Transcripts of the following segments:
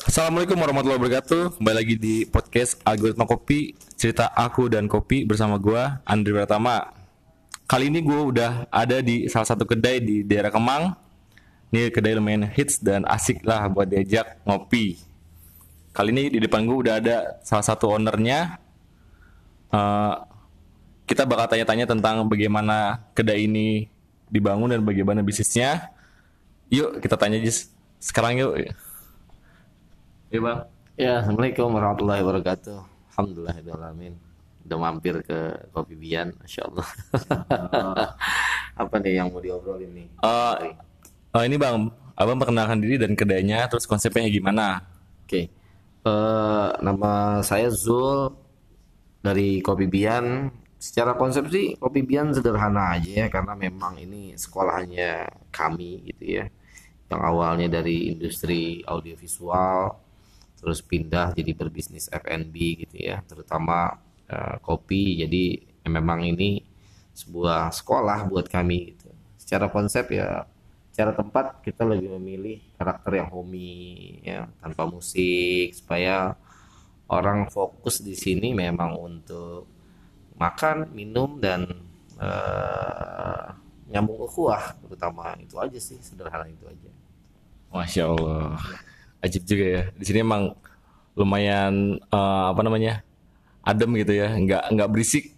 Assalamualaikum warahmatullahi wabarakatuh. Kembali lagi di podcast Algoritma Kopi, cerita aku dan kopi bersama gua Andri Pratama. Kali ini gua udah ada di salah satu kedai di daerah Kemang. Ini kedai lumayan hits dan asik lah buat diajak ngopi. Kali ini di depan gua udah ada salah satu ownernya. Eh, kita bakal tanya-tanya tentang bagaimana kedai ini dibangun dan bagaimana bisnisnya. Yuk kita tanya Jis. Sekarang yuk. Iya bang. Ya, Assalamualaikum warahmatullahi wabarakatuh. Alhamdulillah, alamin. Udah mampir ke Kopi Bian, Masya Allah. Apa nih yang mau diobrolin nih? Eh, ini bang, abang perkenalkan diri dan kedainya, terus konsepnya gimana? Oke. Eh, nama saya Zul dari Kopi Bian. Secara konsep sih Kopi Bian sederhana aja ya karena memang ini sekolahnya kami gitu ya. Yang awalnya dari industri audiovisual terus pindah jadi berbisnis F&B gitu ya, terutama eh, kopi. Jadi ya memang ini sebuah sekolah buat kami gitu. Secara konsep ya secara tempat kita lebih memilih karakter yang homey ya tanpa musik supaya orang fokus di sini memang untuk makan minum dan eh, nyambung ukhuwah terutama itu aja sih sederhana itu aja Masya Allah, ajib juga ya. Di sini emang lumayan eh, apa namanya adem gitu ya, nggak nggak berisik.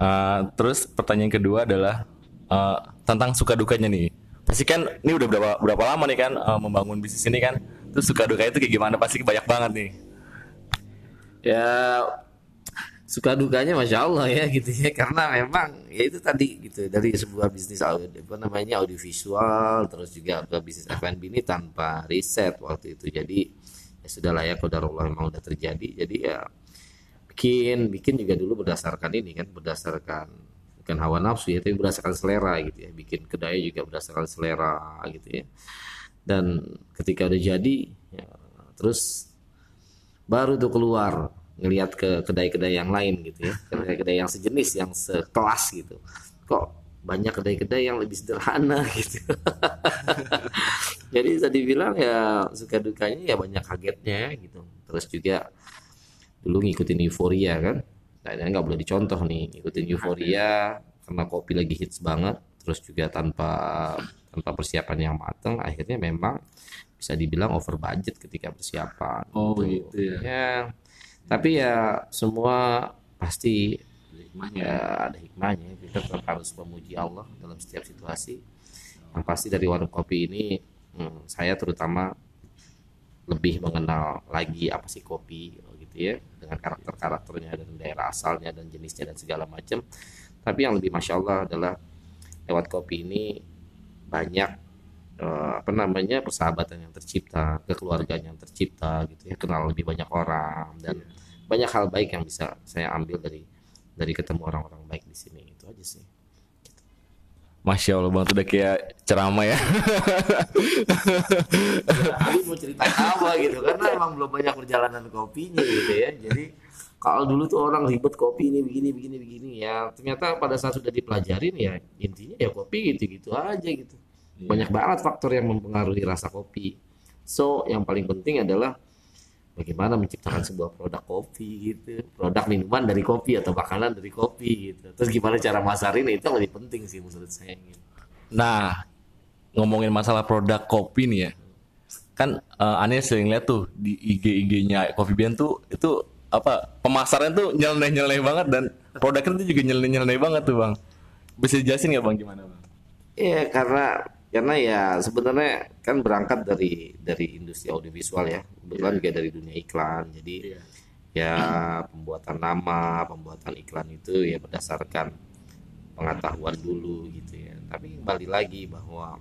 Eh, terus pertanyaan kedua adalah eh, tentang suka dukanya nih. Pasti kan ini udah berapa berapa lama nih kan eh, membangun bisnis ini kan. Terus suka dukanya itu kayak gimana? Pasti banyak banget nih. ya suka dukanya masya Allah ya gitu ya. Karena memang ya itu tadi gitu dari sebuah bisnis audio apa namanya audiovisual terus juga bisnis F&B ini tanpa riset waktu itu. Jadi ya sudah lah ya qadarullah memang udah terjadi. Jadi ya bikin bikin juga dulu berdasarkan ini kan berdasarkan bukan hawa nafsu ya tapi berdasarkan selera gitu ya. Bikin kedai juga berdasarkan selera gitu ya. Dan ketika udah jadi ya, terus baru tuh keluar ngelihat ke kedai-kedai yang lain gitu ya. Kedai-kedai yang sejenis yang sekelas gitu. Kok banyak kedai-kedai yang lebih sederhana gitu. Jadi bisa dibilang ya suka dukanya ya banyak kagetnya gitu. Terus juga dulu ngikutin euforia kan. Nah ini nggak boleh dicontoh nih. Ngikutin euforia karena kopi lagi hits banget. Terus juga tanpa tanpa persiapan yang matang akhirnya memang bisa dibilang over budget ketika persiapan Oh, gitu ya. ya tapi ya semua pasti Hikmahnya. ya ada hikmahnya. Kita tetap harus memuji Allah dalam setiap situasi. Yang pasti dari warung kopi ini hmm, saya terutama lebih mengenal lagi apa sih kopi gitu ya dengan karakter karakternya dan daerah asalnya dan jenisnya dan segala macam. Tapi yang lebih masya Allah adalah lewat kopi ini banyak eh, apa namanya persahabatan yang tercipta kekeluargaan yang tercipta gitu ya kenal lebih banyak orang dan banyak hal baik yang bisa saya ambil dari dari ketemu orang-orang baik di sini itu aja sih. Masya Allah bang, tuh udah kayak ceramah ya. Ali mau cerita apa gitu karena emang belum banyak perjalanan kopinya gitu ya jadi kalau dulu tuh orang ribet kopi ini begini begini begini ya ternyata pada saat sudah dipelajarin ya intinya ya kopi gitu gitu aja gitu banyak banget faktor yang mempengaruhi rasa kopi so yang paling penting adalah bagaimana menciptakan sebuah produk kopi gitu produk minuman dari kopi atau makanan dari kopi gitu terus gimana cara masarin itu yang lebih penting sih menurut saya gitu. Nah, ngomongin masalah produk kopi nih ya. Kan eh, aneh sering lihat tuh di IG-IG-nya Coffee Bean tuh itu apa pemasarannya tuh nyeleneh-nyeleneh banget dan produknya tuh juga nyeleneh-nyeleneh banget tuh, Bang. Bisa dijelasin nggak Bang gimana, Bang? Iya karena karena ya sebenarnya kan berangkat dari dari industri audiovisual ya, kebetulan juga dari dunia iklan. Jadi ya pembuatan nama, pembuatan iklan itu ya berdasarkan pengetahuan dulu gitu ya. Tapi kembali lagi bahwa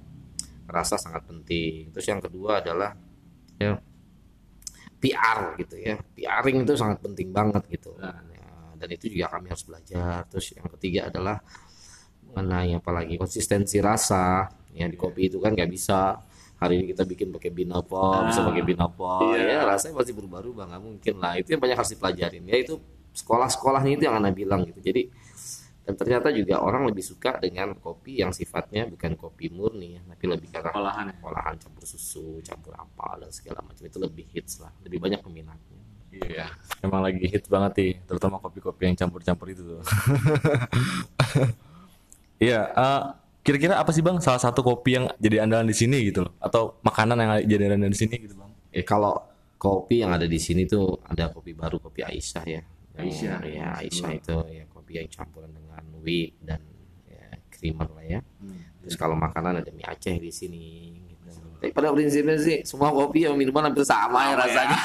rasa sangat penting. Terus yang kedua adalah ya PR gitu ya. PRing itu sangat penting banget gitu. Ya, dan itu juga kami harus belajar. Terus yang ketiga adalah mengenai apalagi konsistensi rasa ya di kopi itu kan nggak bisa. Hari ini kita bikin pakai binapa bisa pakai binapa ya rasanya pasti berubah-ubah nggak mungkin lah. Itu yang banyak harus dipelajarin. Ya itu sekolah-sekolahnya itu yang anda bilang gitu. Jadi dan ternyata juga orang lebih suka dengan kopi yang sifatnya bukan kopi murni ya, tapi lebih karena Olahan ya? olahan campur susu campur apa dan segala macam. Itu lebih hits lah. Lebih banyak peminatnya. Iya, emang lagi hits banget sih, terutama kopi-kopi yang campur-campur itu tuh. Iya, eh, kira-kira apa sih bang salah satu kopi yang jadi andalan di sini gitu loh, atau makanan yang jadi andalan di sini gitu bang? Eh kalau kopi yang ada di sini tuh ada kopi baru kopi Aisyah ya. Aisyah. Ya Aisyah itu ya kopi yang campuran dengan wheat dan ya, creamer lah ya. Terus kalau makanan ada mie Aceh di sini. Gitu. Tapi pada prinsipnya sih semua kopi yang minuman hampir sama ya rasanya.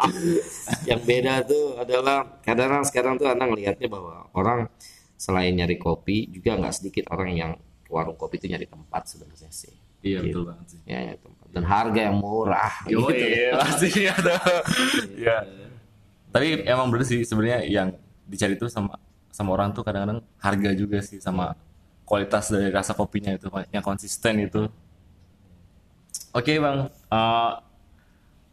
yang beda tuh adalah kadang sekarang tuh anda ngelihatnya bahwa orang selain nyari kopi juga nggak sedikit orang yang warung kopi itu nyari tempat sebenarnya sih. Iya Gitu. betul banget sih. Ya, ya, tempat. dan harga yang murah. Yo, gitu. iya, pasti ada. Iya. Tapi emang bener sih sebenarnya yang dicari tuh sama sama orang tuh kadang-kadang harga juga sih sama kualitas dari rasa kopinya itu yang konsisten itu. Oke bang, Eh,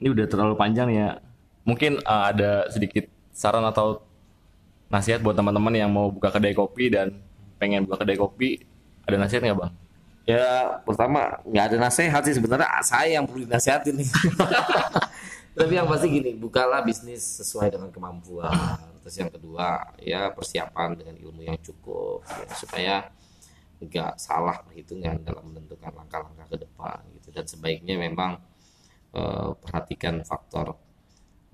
ini udah terlalu panjang ya. Mungkin eh, ada sedikit saran atau nasihat buat teman-teman yang mau buka kedai kopi dan pengen buka kedai kopi. Ada nasihat nggak bang? Ya pertama nggak ada nasihat sih sebenarnya saya yang perlu dinasihatin nih. Tapi yang pasti gini, bukalah bisnis sesuai dengan kemampuan. Terus yang kedua, ya persiapan dengan ilmu yang cukup ya, supaya nggak salah perhitungan dalam menentukan langkah-langkah ke depan gitu. Dan sebaiknya memang eh, perhatikan faktor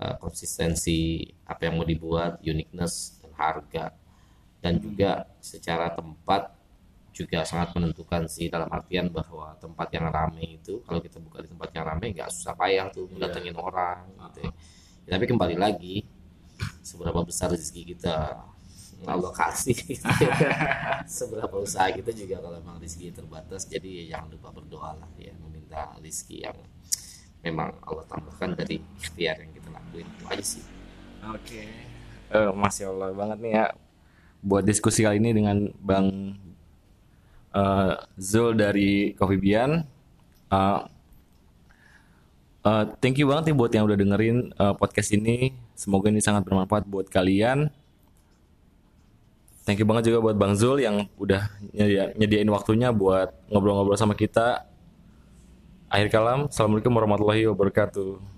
eh, konsistensi apa yang mau dibuat, uniqueness dan harga dan juga secara tempat juga sangat menentukan sih dalam artian bahwa tempat yang ramai itu kalau kita buka di tempat yang ramai nggak susah payah tuh mendatengin orang gitu ya. Ya, tapi kembali lagi seberapa besar rezeki kita? Allah kasih. Gitu seberapa usaha kita juga kalau memang rezeki terbatas jadi ya jangan lupa berdoa lah ya meminta rezeki yang memang Allah tambahkan dari ikhtiar yang kita lakuin. Itu aja sih. Oke. Eh, Masya Allah banget nih ya buat diskusi kali ini dengan Bang eh, Zul dari Coffee Bian. Eh, eh, thank you banget nih buat yang udah dengerin eh, podcast ini. Semoga ini sangat bermanfaat buat kalian. Thank you banget juga buat Bang Zul yang udah nyedia- nyediain waktunya buat ngobrol-ngobrol sama kita. Akhir kalam, Assalamualaikum warahmatullahi wabarakatuh.